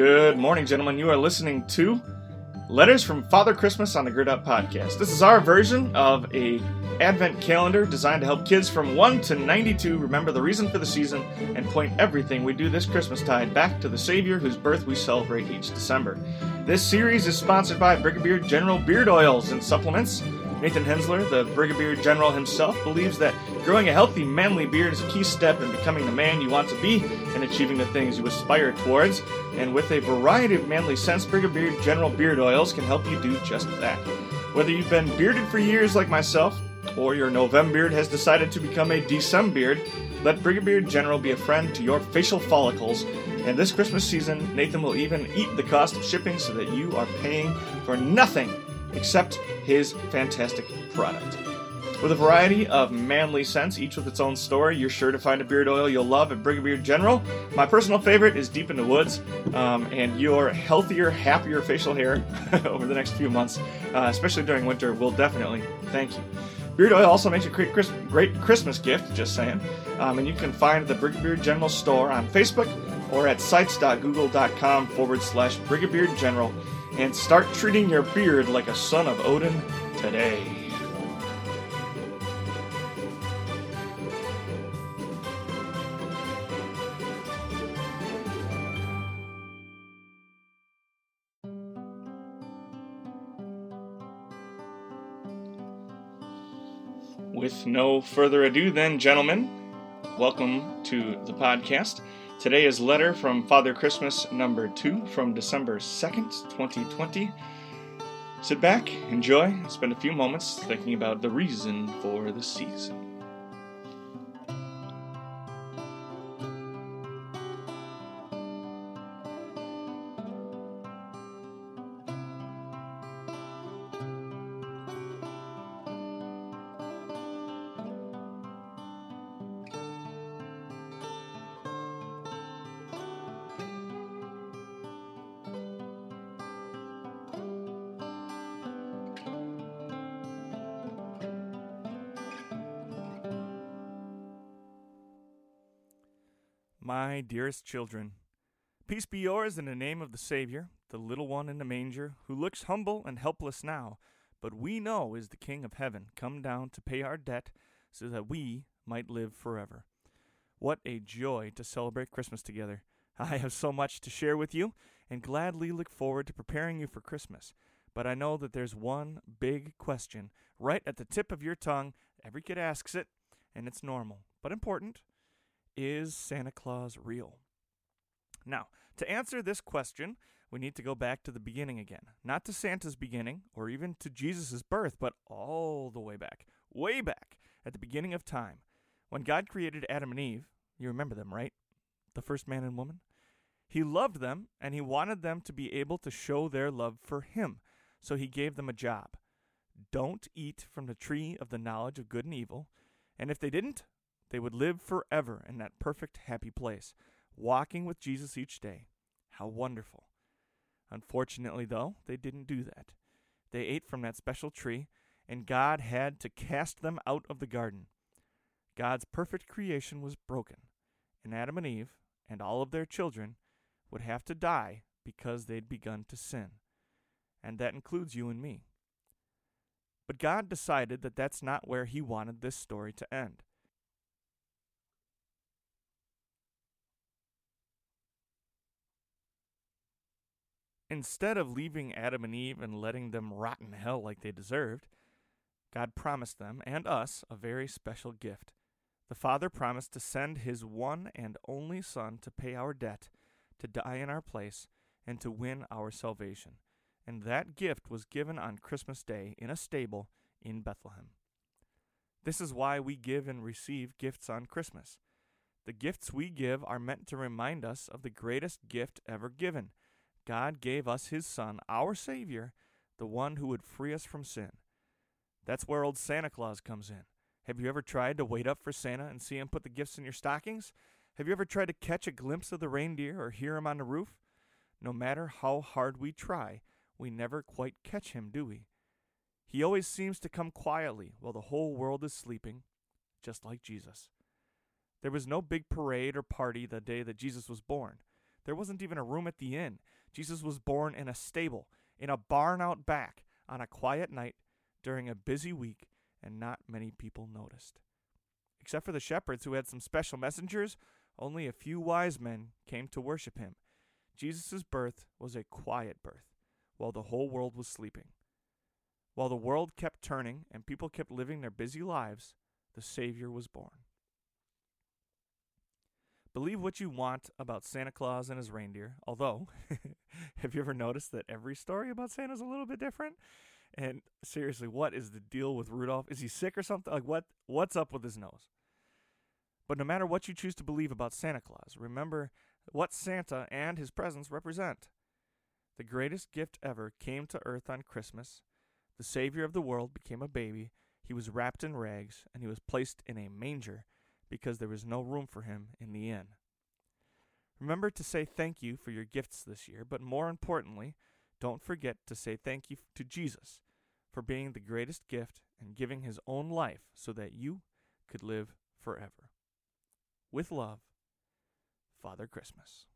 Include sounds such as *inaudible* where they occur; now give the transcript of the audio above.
Good morning, gentlemen. You are listening to Letters from Father Christmas on the Gird Up Podcast. This is our version of a advent calendar designed to help kids from 1 to 92 remember the reason for the season and point everything we do this Christmastide back to the Savior whose birth we celebrate each December. This series is sponsored by Brigadier General Beard Oils and Supplements. Nathan Hensler, the Brigadier General himself, believes that growing a healthy, manly beard is a key step in becoming the man you want to be and achieving the things you aspire towards. And with a variety of manly scents, Brigadier General Beard Oils can help you do just that. Whether you've been bearded for years like myself, or your November beard has decided to become a December beard, let Brigadier General be a friend to your facial follicles. And this Christmas season, Nathan will even eat the cost of shipping so that you are paying for nothing except his fantastic product. With a variety of manly scents, each with its own story, you're sure to find a beard oil you'll love at Brigadier General. My personal favorite is Deep in the Woods, um, and your healthier, happier facial hair *laughs* over the next few months, uh, especially during winter, will definitely thank you. Beard oil also makes a great, great Christmas gift, just saying. Um, and you can find the Brigadier General store on Facebook or at sites.google.com forward slash Brigadier General and start treating your beard like a son of Odin today. With no further ado, then, gentlemen, welcome to the podcast. Today is letter from Father Christmas number two from December 2nd, 2020. Sit back, enjoy, spend a few moments thinking about the reason for the season. My dearest children, peace be yours in the name of the Savior, the little one in the manger, who looks humble and helpless now, but we know is the King of heaven, come down to pay our debt so that we might live forever. What a joy to celebrate Christmas together. I have so much to share with you and gladly look forward to preparing you for Christmas. But I know that there's one big question right at the tip of your tongue. Every kid asks it, and it's normal, but important. Is Santa Claus real? Now, to answer this question, we need to go back to the beginning again. Not to Santa's beginning or even to Jesus' birth, but all the way back, way back at the beginning of time. When God created Adam and Eve, you remember them, right? The first man and woman? He loved them and he wanted them to be able to show their love for him. So he gave them a job. Don't eat from the tree of the knowledge of good and evil. And if they didn't, they would live forever in that perfect, happy place, walking with Jesus each day. How wonderful. Unfortunately, though, they didn't do that. They ate from that special tree, and God had to cast them out of the garden. God's perfect creation was broken, and Adam and Eve, and all of their children, would have to die because they'd begun to sin. And that includes you and me. But God decided that that's not where He wanted this story to end. Instead of leaving Adam and Eve and letting them rot in hell like they deserved, God promised them and us a very special gift. The Father promised to send His one and only Son to pay our debt, to die in our place, and to win our salvation. And that gift was given on Christmas Day in a stable in Bethlehem. This is why we give and receive gifts on Christmas. The gifts we give are meant to remind us of the greatest gift ever given God gave us His Son, our Savior, the one who would free us from sin. That's where old Santa Claus comes in. Have you ever tried to wait up for Santa and see him put the gifts in your stockings? Have you ever tried to catch a glimpse of the reindeer or hear him on the roof? No matter how hard we try, we never quite catch him, do we? He always seems to come quietly while the whole world is sleeping, just like Jesus. There was no big parade or party the day that Jesus was born. There wasn't even a room at the inn. Jesus was born in a stable, in a barn out back, on a quiet night during a busy week, and not many people noticed. Except for the shepherds who had some special messengers, only a few wise men came to worship him. Jesus' birth was a quiet birth, while the whole world was sleeping. While the world kept turning and people kept living their busy lives, the Savior was born. Believe what you want about Santa Claus and his reindeer, although, *laughs* have you ever noticed that every story about Santa is a little bit different? And seriously, what is the deal with Rudolph? Is he sick or something? Like what what's up with his nose? But no matter what you choose to believe about Santa Claus, remember what Santa and his presents represent. The greatest gift ever came to earth on Christmas. The Savior of the world became a baby. He was wrapped in rags, and he was placed in a manger because there was no room for him in the inn. Remember to say thank you for your gifts this year, but more importantly, don't forget to say thank you to Jesus for being the greatest gift and giving his own life so that you could live forever. With love, Father Christmas.